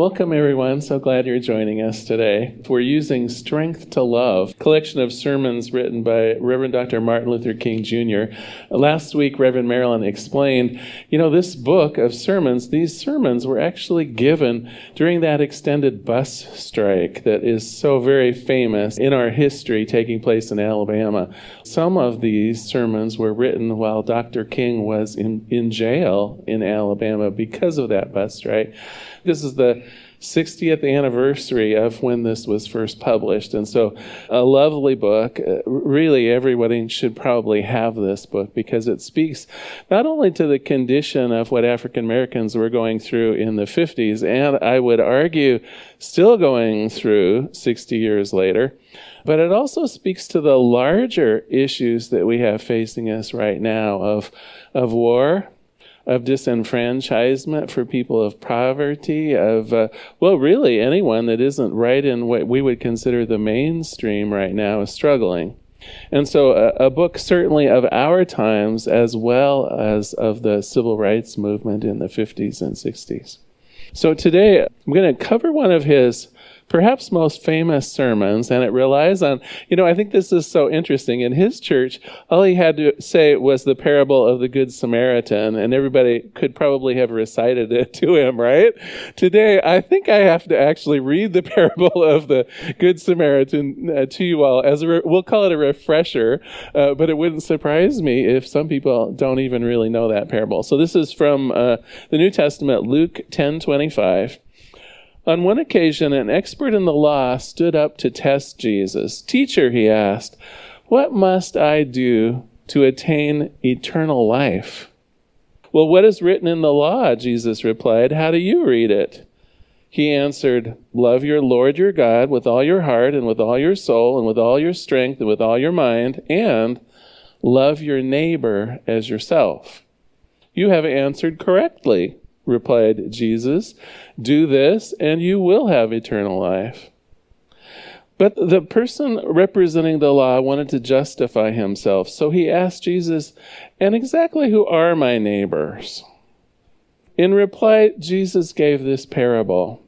Welcome, everyone. So glad you're joining us today. We're using Strength to Love, collection of sermons written by Reverend Dr. Martin Luther King Jr. Last week, Reverend Marilyn explained, you know, this book of sermons, these sermons were actually given during that extended bus strike that is so very famous in our history taking place in Alabama. Some of these sermons were written while Dr. King was in, in jail in Alabama because of that bus strike. This is the 60th anniversary of when this was first published. And so, a lovely book. Uh, really, everybody should probably have this book because it speaks not only to the condition of what African Americans were going through in the 50s, and I would argue still going through 60 years later, but it also speaks to the larger issues that we have facing us right now of, of war of disenfranchisement for people of poverty, of, uh, well, really anyone that isn't right in what we would consider the mainstream right now is struggling. And so, a, a, book certainly of our times as well as of the civil rights movement in the 50s and 60s. So, today I'm going to cover one of his perhaps most famous sermons, and it relies on, you know, I think this is so interesting. In his church, all he had to say was the parable of the Good Samaritan, and everybody could probably have recited it to him, right? Today, I think I have to actually read the parable of the Good Samaritan uh, to you all as a, re- we'll call it a refresher, uh, but it wouldn't surprise me if some people don't even really know that parable. So this is from uh, the New Testament, Luke 10 25. On one occasion, an expert in the law stood up to test Jesus. Teacher, he asked, what must I do to attain eternal life? Well, what is written in the law? Jesus replied. How do you read it? He answered, Love your Lord your God with all your heart and with all your soul and with all your strength and with all your mind, and love your neighbor as yourself. You have answered correctly replied Jesus. Do this, and you will have eternal life. But the person representing the law wanted to justify himself, so he asked Jesus, And exactly who are my neighbors? In reply, Jesus gave this parable.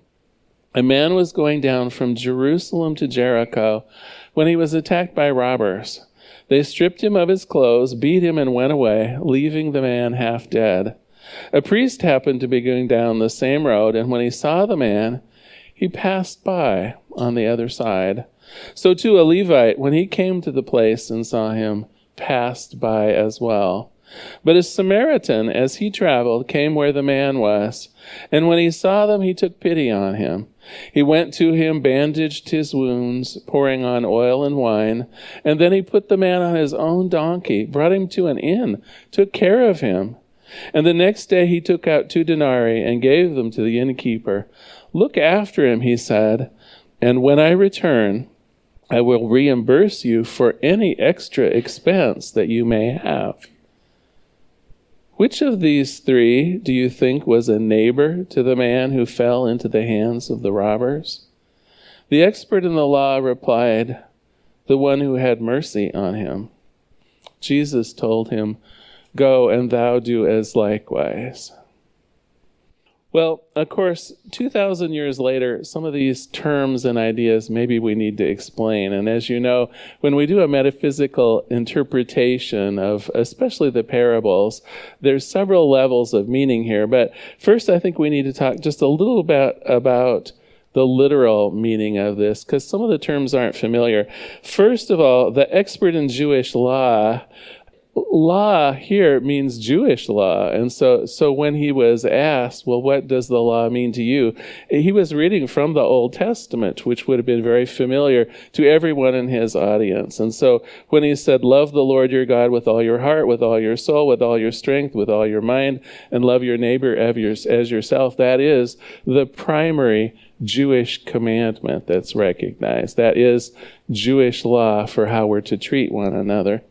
A man was going down from Jerusalem to Jericho when he was attacked by robbers. They stripped him of his clothes, beat him, and went away, leaving the man half dead. A priest happened to be going down the same road, and when he saw the man, he passed by on the other side. So too a Levite, when he came to the place and saw him, passed by as well. But a Samaritan, as he traveled, came where the man was, and when he saw them, he took pity on him. He went to him, bandaged his wounds, pouring on oil and wine, and then he put the man on his own donkey, brought him to an inn, took care of him. And the next day he took out two denarii and gave them to the innkeeper. Look after him, he said, and when I return, I will reimburse you for any extra expense that you may have. Which of these three do you think was a neighbor to the man who fell into the hands of the robbers? The expert in the law replied, The one who had mercy on him. Jesus told him, Go and thou do as likewise. Well, of course, 2,000 years later, some of these terms and ideas maybe we need to explain. And as you know, when we do a metaphysical interpretation of especially the parables, there's several levels of meaning here. But first, I think we need to talk just a little bit about the literal meaning of this because some of the terms aren't familiar. First of all, the expert in Jewish law law here means Jewish law. And so, so when he was asked, well, what does the law mean to you? He was reading from the Old Testament, which would have been very familiar to everyone in his audience. And so when he said, love the Lord your God with all your heart, with all your soul, with all your strength, with all your mind, and love your neighbor as yourself, that is the primary Jewish commandment that's recognized. That is Jewish law for how we're to treat one another.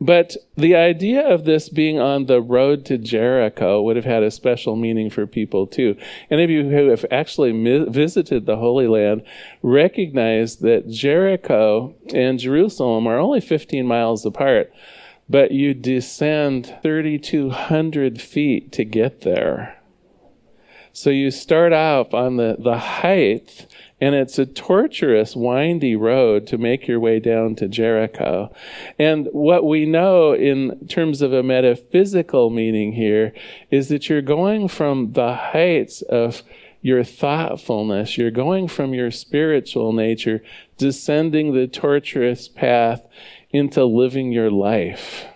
But the idea of this being on the road to Jericho would have had a special meaning for people too. Any of you who have actually mi- visited the Holy Land recognize that Jericho and Jerusalem are only 15 miles apart, but you descend 3,200 feet to get there. So you start off on the, the height and it's a torturous, windy road to make your way down to Jericho. And what we know in terms of a metaphysical meaning here is that you're going from the heights of your thoughtfulness, you're going from your spiritual nature, descending the tortuous path into living your life.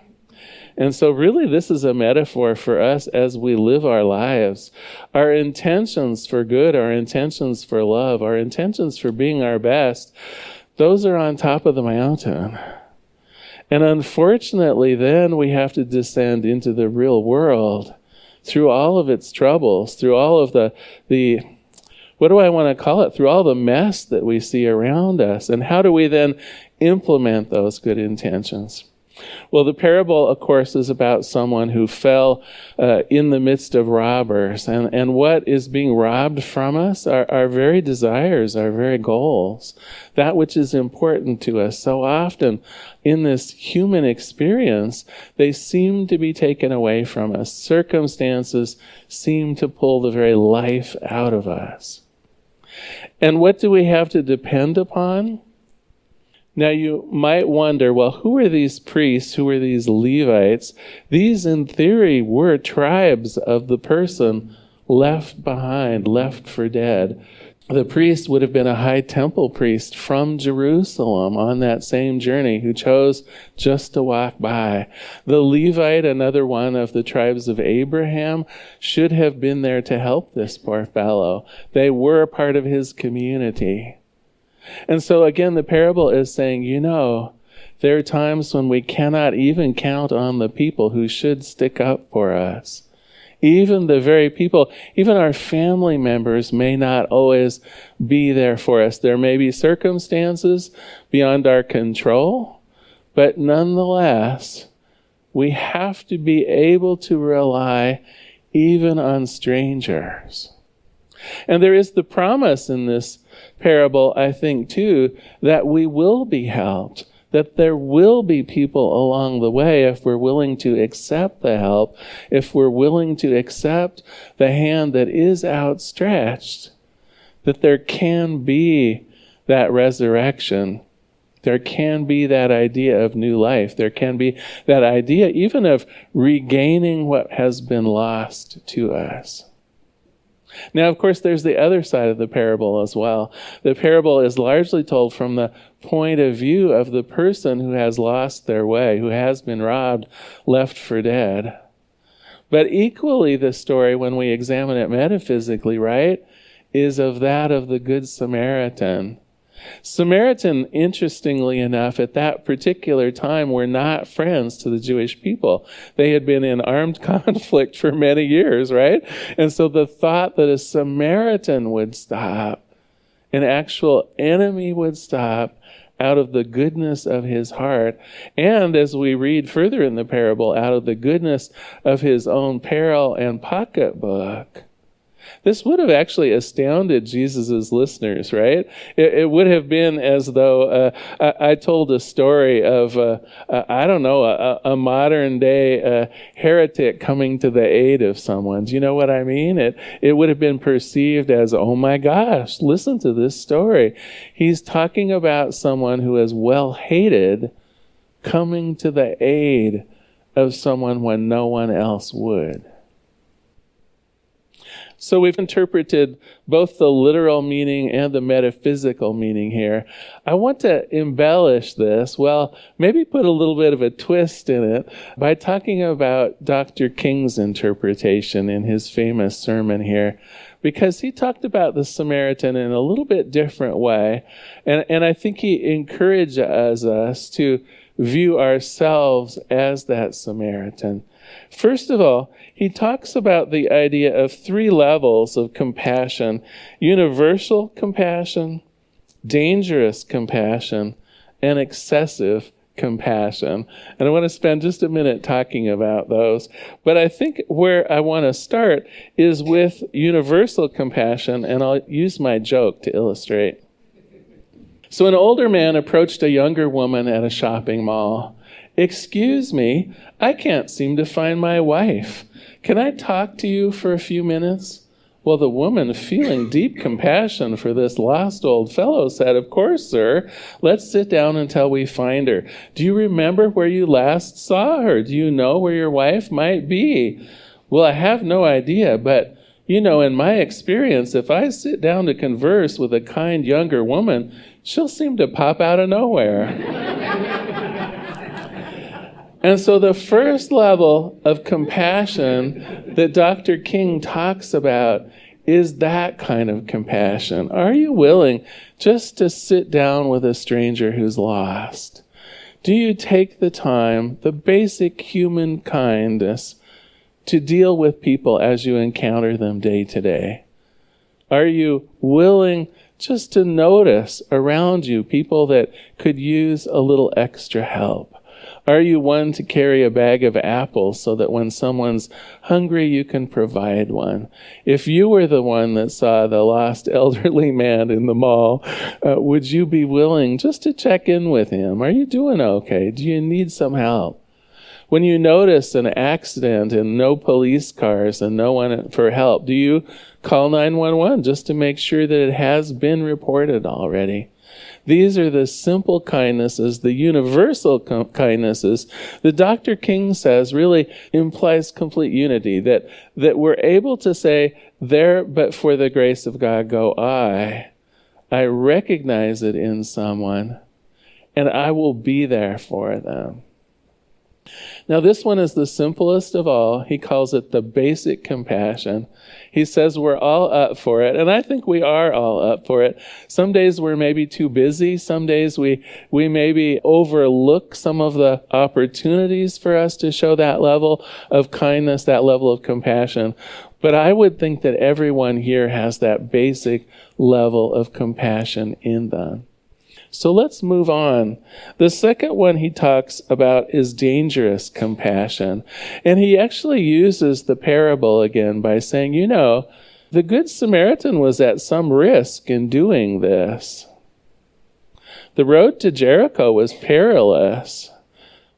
And so, really, this is a metaphor for us as we live our lives. Our intentions for good, our intentions for love, our intentions for being our best, those are on top of the mountain. And unfortunately, then we have to descend into the real world through all of its troubles, through all of the, the what do I want to call it? Through all the mess that we see around us. And how do we then implement those good intentions? Well, the parable, of course, is about someone who fell uh, in the midst of robbers. And, and what is being robbed from us? Our, our very desires, our very goals, that which is important to us. So often in this human experience, they seem to be taken away from us. Circumstances seem to pull the very life out of us. And what do we have to depend upon? Now, you might wonder well, who are these priests? Who are these Levites? These, in theory, were tribes of the person left behind, left for dead. The priest would have been a high temple priest from Jerusalem on that same journey who chose just to walk by. The Levite, another one of the tribes of Abraham, should have been there to help this poor fellow. They were part of his community. And so again, the parable is saying, you know, there are times when we cannot even count on the people who should stick up for us. Even the very people, even our family members may not always be there for us. There may be circumstances beyond our control, but nonetheless, we have to be able to rely even on strangers. And there is the promise in this parable, I think, too, that we will be helped, that there will be people along the way if we're willing to accept the help, if we're willing to accept the hand that is outstretched, that there can be that resurrection. There can be that idea of new life. There can be that idea even of regaining what has been lost to us. Now, of course, there's the other side of the parable as well. The parable is largely told from the point of view of the person who has lost their way, who has been robbed, left for dead. But equally, the story, when we examine it metaphysically, right, is of that of the Good Samaritan Samaritan, interestingly enough, at that particular time were not friends to the Jewish people. They had been in armed conflict for many years, right? And so the thought that a Samaritan would stop, an actual enemy would stop, out of the goodness of his heart, and as we read further in the parable, out of the goodness of his own peril and pocketbook. This would have actually astounded Jesus' listeners, right? It, it, would have been as though uh, I, I, told a story of, uh, uh, I don't know, a, a modern day uh, heretic coming to the aid of someone. Do you know what I mean? It, it would have been perceived as, oh my gosh, listen to this story. He's talking about someone who is well hated coming to the aid of someone when no one else would. So we've interpreted both the literal meaning and the metaphysical meaning here. I want to embellish this, well, maybe put a little bit of a twist in it by talking about Dr. King's interpretation in his famous sermon here because he talked about the Samaritan in a little bit different way. And, and I think he encourages us to view ourselves as that Samaritan. First of all, he talks about the idea of three levels of compassion universal compassion, dangerous compassion, and excessive compassion. And I want to spend just a minute talking about those. But I think where I want to start is with universal compassion, and I'll use my joke to illustrate. So, an older man approached a younger woman at a shopping mall. Excuse me, I can't seem to find my wife. Can I talk to you for a few minutes? Well, the woman, feeling deep compassion for this lost old fellow, said, Of course, sir. Let's sit down until we find her. Do you remember where you last saw her? Do you know where your wife might be? Well, I have no idea, but you know, in my experience, if I sit down to converse with a kind younger woman, she'll seem to pop out of nowhere. And so, the first level of compassion that Dr. King talks about is that kind of compassion. Are you willing just to sit down with a stranger who's lost? Do you take the time, the basic human kindness, to deal with people as you encounter them day to day? Are you willing just to notice around you people that could use a little extra help? Are you one to carry a bag of apples so that when someone's hungry, you can provide one? If you were the one that saw the lost elderly man in the mall, uh, would you be willing just to check in with him? Are you doing okay? Do you need some help? When you notice an accident and no police cars and no one for help, do you call 911 just to make sure that it has been reported already? These are the simple kindnesses, the universal com- kindnesses that Dr. King says really implies complete unity, that, that we're able to say, There, but for the grace of God, go I. I recognize it in someone, and I will be there for them. Now, this one is the simplest of all. He calls it the basic compassion. He says we're all up for it, and I think we are all up for it. Some days we're maybe too busy. Some days we, we maybe overlook some of the opportunities for us to show that level of kindness, that level of compassion. But I would think that everyone here has that basic level of compassion in them. So let's move on. The second one he talks about is dangerous compassion. And he actually uses the parable again by saying, you know, the Good Samaritan was at some risk in doing this. The road to Jericho was perilous.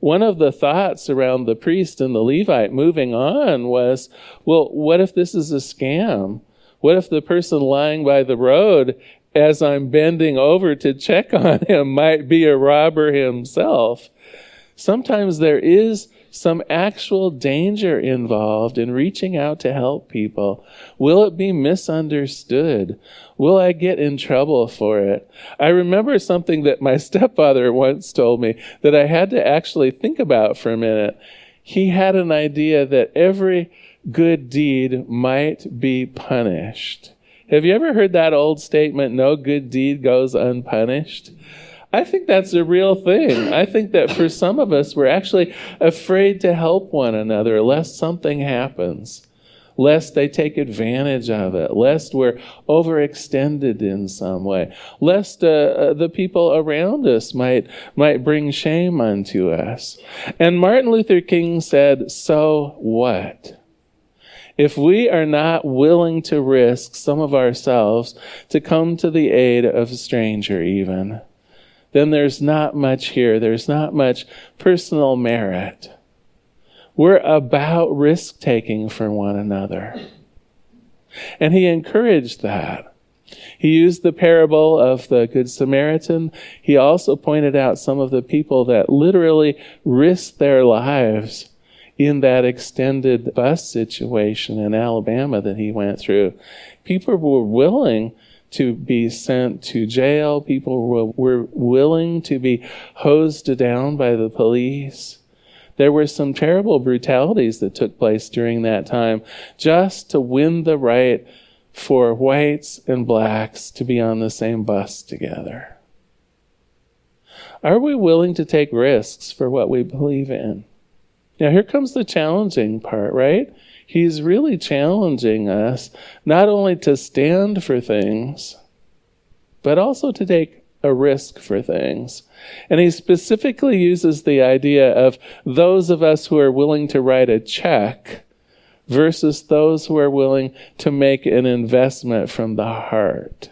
One of the thoughts around the priest and the Levite moving on was, well, what if this is a scam? What if the person lying by the road as I'm bending over to check on him might be a robber himself. Sometimes there is some actual danger involved in reaching out to help people. Will it be misunderstood? Will I get in trouble for it? I remember something that my stepfather once told me that I had to actually think about for a minute. He had an idea that every good deed might be punished. Have you ever heard that old statement, no good deed goes unpunished? I think that's a real thing. I think that for some of us, we're actually afraid to help one another lest something happens, lest they take advantage of it, lest we're overextended in some way, lest uh, uh, the people around us might, might bring shame unto us. And Martin Luther King said, So what? If we are not willing to risk some of ourselves to come to the aid of a stranger, even, then there's not much here. There's not much personal merit. We're about risk taking for one another. And he encouraged that. He used the parable of the Good Samaritan. He also pointed out some of the people that literally risked their lives in that extended bus situation in Alabama that he went through. People were willing to be sent to jail. People were, were willing to be hosed down by the police. There were some terrible brutalities that took place during that time just to win the right for whites and blacks to be on the same bus together. Are we willing to take risks for what we believe in? Now, here comes the challenging part, right? He's really challenging us not only to stand for things, but also to take a risk for things. And he specifically uses the idea of those of us who are willing to write a check versus those who are willing to make an investment from the heart.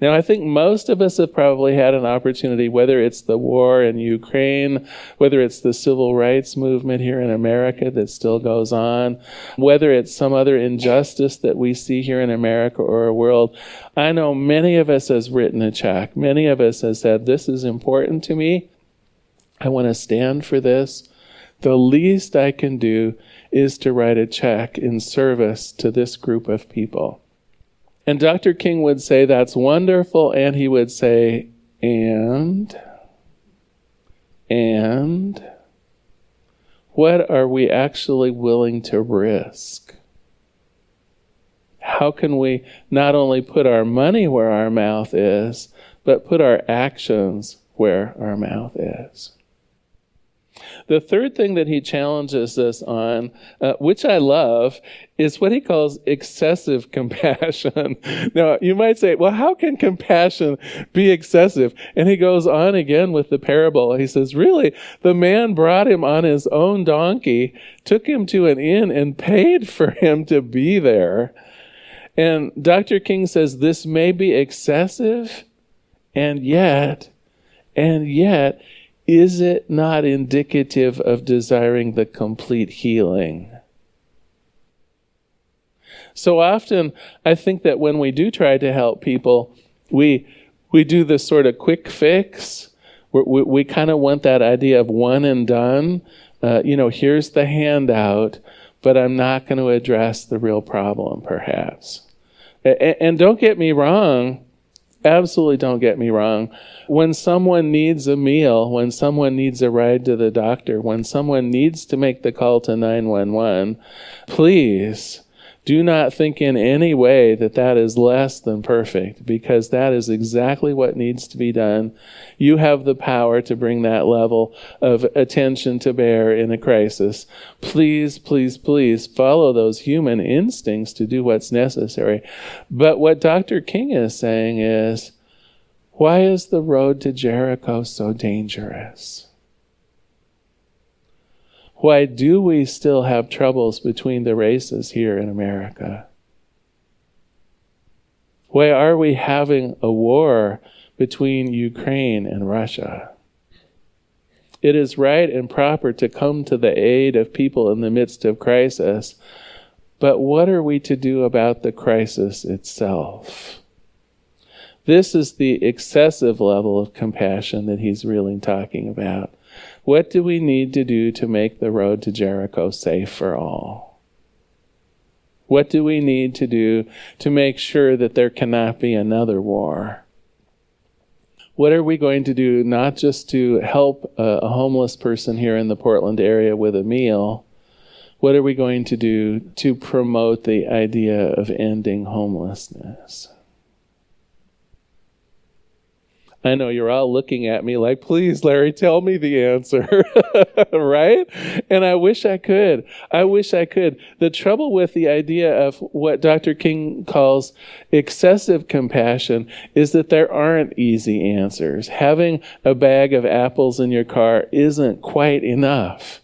Now, I think most of us have probably had an opportunity, whether it's the war in Ukraine, whether it's the civil rights movement here in America that still goes on, whether it's some other injustice that we see here in America or a world. I know many of us has written a check. Many of us has said, this is important to me. I want to stand for this. The least I can do is to write a check in service to this group of people. And Dr. King would say, That's wonderful. And he would say, And, and, what are we actually willing to risk? How can we not only put our money where our mouth is, but put our actions where our mouth is? The third thing that he challenges us on, uh, which I love, is what he calls excessive compassion. now, you might say, well, how can compassion be excessive? And he goes on again with the parable. He says, really, the man brought him on his own donkey, took him to an inn, and paid for him to be there. And Dr. King says this may be excessive, and yet, and yet, is it not indicative of desiring the complete healing? So often, I think that when we do try to help people, we, we do this sort of quick fix. we we, we kind of want that idea of one and done. Uh, you know, here's the handout, but I'm not going to address the real problem, perhaps. And, and don't get me wrong, absolutely don't get me wrong. When someone needs a meal, when someone needs a ride to the doctor, when someone needs to make the call to 911, please do not think in any way that that is less than perfect because that is exactly what needs to be done. You have the power to bring that level of attention to bear in a crisis. Please, please, please follow those human instincts to do what's necessary. But what Dr. King is saying is, why is the road to Jericho so dangerous? Why do we still have troubles between the races here in America? Why are we having a war between Ukraine and Russia? It is right and proper to come to the aid of people in the midst of crisis, but what are we to do about the crisis itself? This is the excessive level of compassion that he's really talking about. What do we need to do to make the road to Jericho safe for all? What do we need to do to make sure that there cannot be another war? What are we going to do not just to help a, homeless person here in the Portland area with a meal? What are we going to do to promote the idea of ending homelessness? I know you're all looking at me like, please, Larry, tell me the answer. right? And I wish I could. I wish I could. The trouble with the idea of what Dr. King calls excessive compassion is that there aren't easy answers. Having a bag of apples in your car isn't quite enough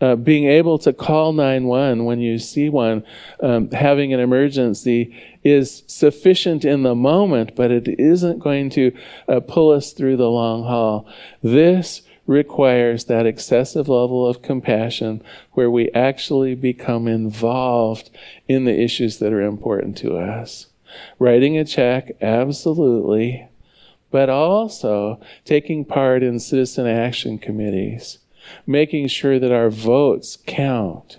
uh, being able to call 911 when you see one um, having an emergency is sufficient in the moment, but it isn't going to uh, pull us through the long haul. This requires that excessive level of compassion where we actually become involved in the issues that are important to us. Writing a check, absolutely, but also taking part in citizen action committees making sure that our votes count,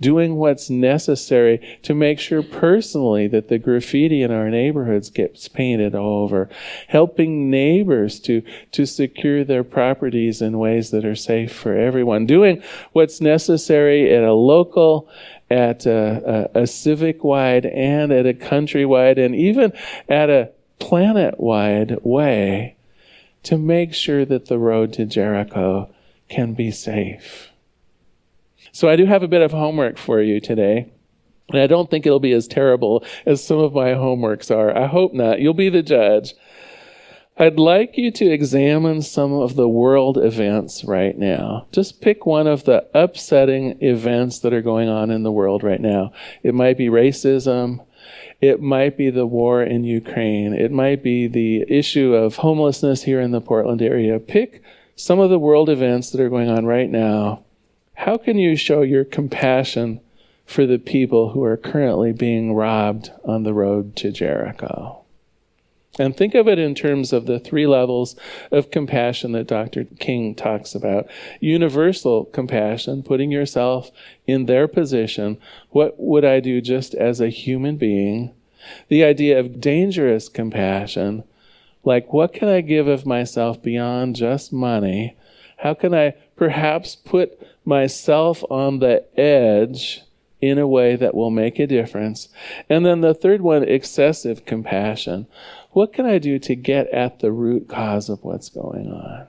doing what's necessary to make sure personally that the graffiti in our neighborhoods gets painted over, helping neighbors to, to secure their properties in ways that are safe for everyone, doing what's necessary at a local at a, a, a civic wide and at a countrywide and even at a planet wide way to make sure that the road to Jericho can be safe. So I do have a bit of homework for you today. And I don't think it'll be as terrible as some of my homeworks are. I hope not. You'll be the judge. I'd like you to examine some of the world events right now. Just pick one of the upsetting events that are going on in the world right now. It might be racism. It might be the war in Ukraine. It might be the issue of homelessness here in the Portland area. Pick some of the world events that are going on right now. How can you show your compassion for the people who are currently being robbed on the road to Jericho? And think of it in terms of the three levels of compassion that Dr. King talks about. Universal compassion, putting yourself in their position. What would I do just as a human being? The idea of dangerous compassion, like what can I give of myself beyond just money? How can I perhaps put myself on the edge in a way that will make a difference? And then the third one, excessive compassion what can I do to get at the root cause of what's going on?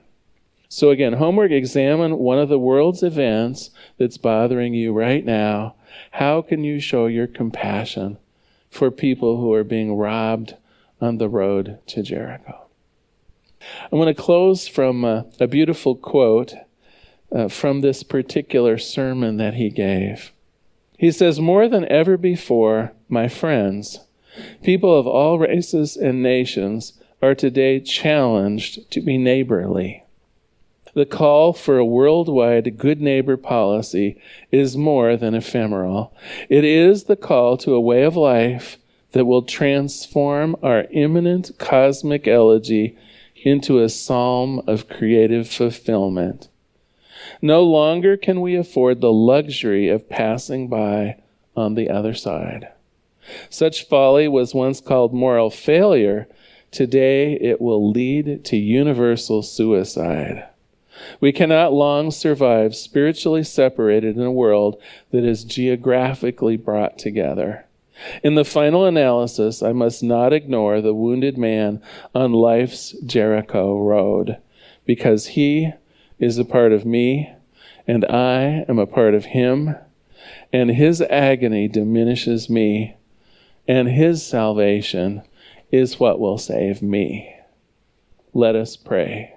So, again, homework examine one of the world's events that's bothering you right now. How can you show your compassion for people who are being robbed on the road to Jericho? I want to close from a, a beautiful quote uh, from this particular sermon that he gave. He says, More than ever before, my friends, People of all races and nations are today challenged to be neighborly. The call for a worldwide good neighbor policy is more than ephemeral. It is the call to a way of life that will transform our imminent cosmic elegy into a psalm of creative fulfillment. No longer can we afford the luxury of passing by on the other side. Such folly was once called moral failure. Today it will lead to universal suicide. We cannot long survive spiritually separated in a world that is geographically brought together. In the final analysis, I must not ignore the wounded man on life's Jericho road because he is a part of me and I am a part of him, and his agony diminishes me and his salvation is what will save me. Let us pray.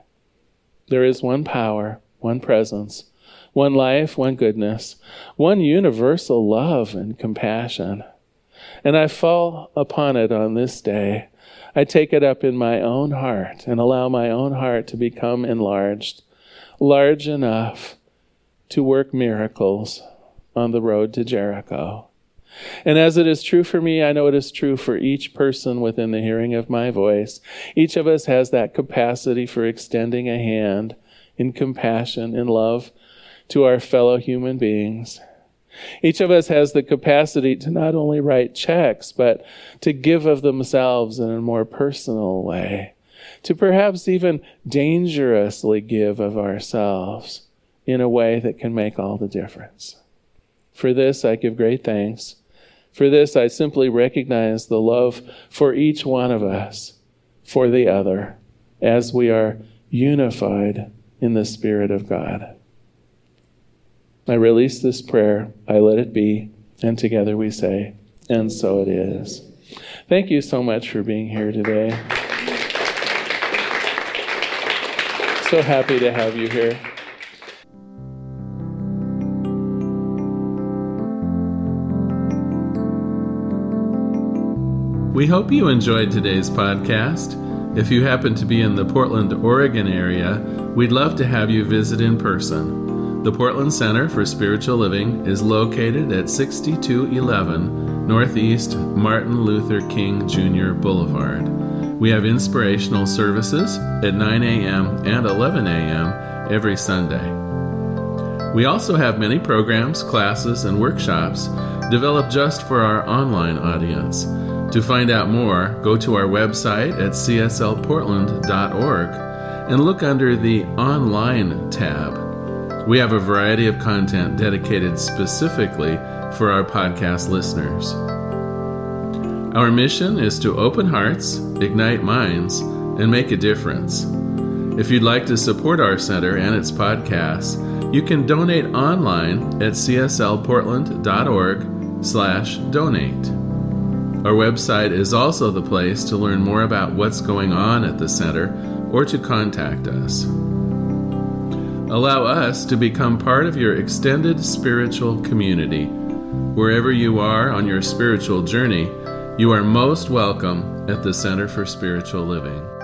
There is one power, one presence, one life, one goodness, one universal love and compassion. And I fall upon it on this day. I take it up in my own heart and allow my own heart to become enlarged, large enough to work miracles on the road to Jericho. And as it is true for me, I know it is true for each person within the hearing of my voice. Each of us has that capacity for extending a hand in compassion, in love to our fellow human beings. Each of us has the capacity to not only write checks, but to give of themselves in a more personal way, to perhaps even dangerously give of ourselves in a way that can make all the difference. For this, I give great thanks. For this, I simply recognize the love for each one of us for the other as we are unified in the Spirit of God. I release this prayer, I let it be, and together we say, and so it is. Thank you so much for being here today. So happy to have you here. We hope you enjoyed today's podcast. If you happen to be in the Portland, Oregon area, we'd love to have you visit in person. The Portland Center for Spiritual Living is located at 6211 Northeast Martin Luther King Jr. Boulevard. We have inspirational services at 9 a.m. and 11 a.m. every Sunday. We also have many programs, classes, and workshops developed just for our online audience. To find out more, go to our website at cslportland.org and look under the Online tab. We have a variety of content dedicated specifically for our podcast listeners. Our mission is to open hearts, ignite minds, and make a difference. If you'd like to support our center and its podcasts, you can donate online at cslportland.org slash donate. Our website is also the place to learn more about what's going on at the center or to contact us. Allow us to become part of your extended spiritual community. Wherever you are on your spiritual journey, you are most welcome at the Center for Spiritual Living.